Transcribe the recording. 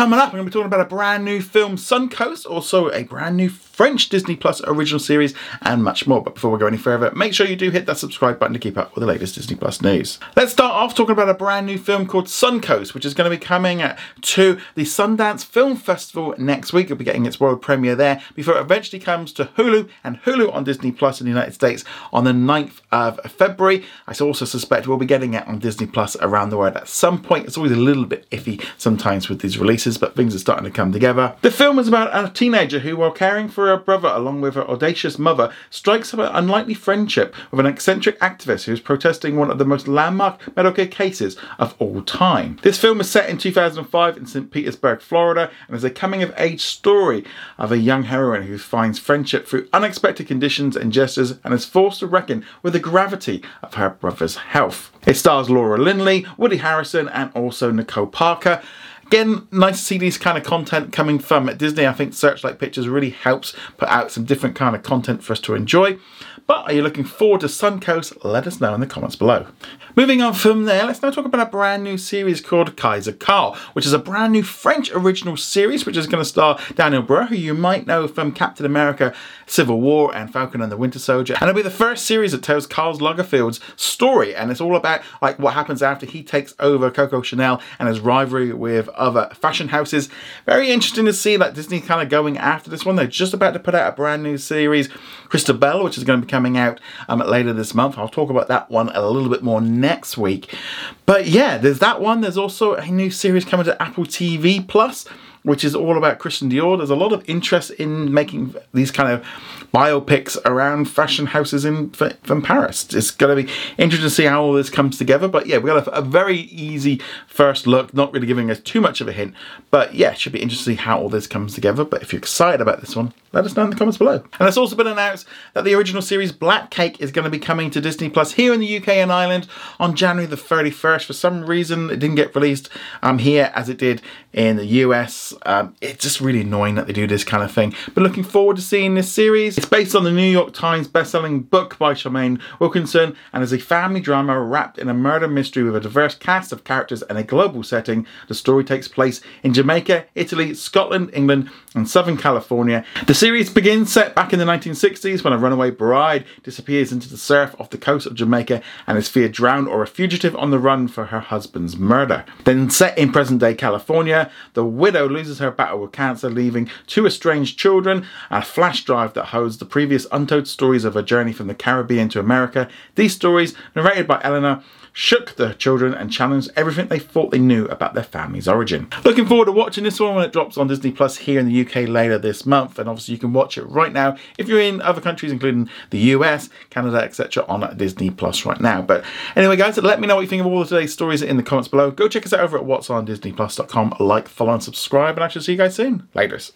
Coming up, I'm going to be talking about a brand new film, Suncoast, also a brand new French Disney Plus original series, and much more. But before we go any further, make sure you do hit that subscribe button to keep up with the latest Disney Plus news. Let's start off talking about a brand new film called Suncoast, which is going to be coming to the Sundance Film Festival next week. It'll be getting its world premiere there before it eventually comes to Hulu and Hulu on Disney Plus in the United States on the 9th of February. I also suspect we'll be getting it on Disney Plus around the world at some point. It's always a little bit iffy sometimes with these releases, but things are starting to come together. The film is about a teenager who, while caring for her brother along with her audacious mother, strikes up an unlikely friendship with an eccentric activist who is protesting one of the most landmark medical cases of all time. This film is set in 2005 in St. Petersburg, Florida, and is a coming of age story of a young heroine who finds friendship through unexpected conditions and gestures and is forced to reckon with the gravity of her brother's health. It stars Laura Linney, Woody Harrelson, and also Nico Parker. Again, nice to see these kind of content coming from Disney. I think Searchlight Pictures really helps put out some different kind of content for us to enjoy. But are you looking forward to Suncoast? Let us know in the comments below. Moving on from there, let's now talk about a brand new series called Kaiser Karl, which is a brand new French original series which is going to star Daniel Brühl, who you might know from Captain America Civil War and Falcon and the Winter Soldier. And it'll be the first series that tells Karl Lagerfeld's story, and it's all about like what happens after he takes over Coco Chanel and his rivalry with other fashion houses. Very interesting to see that Disney kind of going after this one. They're just about to put out a brand new series, Cristóbal, which is going to be coming out um, later this month. I'll talk about that one a little bit more next week. But yeah, there's that one. There's also a new series coming to Apple TV Plus which is all about Christian Dior. There's a lot of interest in making these kind of biopics around fashion houses in from Paris. It's going to be interesting to see how all this comes together. But yeah, we got a, a, very easy first look, not really giving us too much of a hint. But yeah, it should be interesting to see how all this comes together. But if you're excited about this one, let us know in the comments below. And it's also been announced that the original series Black Cake is going to be coming to Disney Plus here in the UK and Ireland on January the 31st. For some reason, it didn't get released um, here as it did in the US. Um, it's just really annoying that they do this kind of thing. But looking forward to seeing this series. It's based on the New York Times best-selling book by Charmaine Wilkerson and is a family drama wrapped in a murder mystery with a diverse cast of characters and a global setting. The story takes place in Jamaica, Italy, Scotland, England, and Southern California. The series begins set back in the 1960s when a runaway bride disappears into the surf off the coast of Jamaica and is feared drowned or a fugitive on the run for her husband's murder. Then set in present-day California, the widow loses her battle with cancer, leaving two estranged children, and a flash drive that holds the previous untold stories of her journey from the Caribbean to America. These stories, narrated by Eleanor, shook the children and challenged everything they thought they knew about their family's origin. Looking forward to watching this one when it drops on Disney Plus here in the UK later this month, and obviously you can watch it right now if you're in other countries, including the US, Canada, etc., on Disney Plus right now. But anyway, guys, let me know what you think of all of today's stories in the comments below. Go check us out over at what's on Disneyplus.com. Like, follow, and subscribe, and I shall see you guys soon. Laters.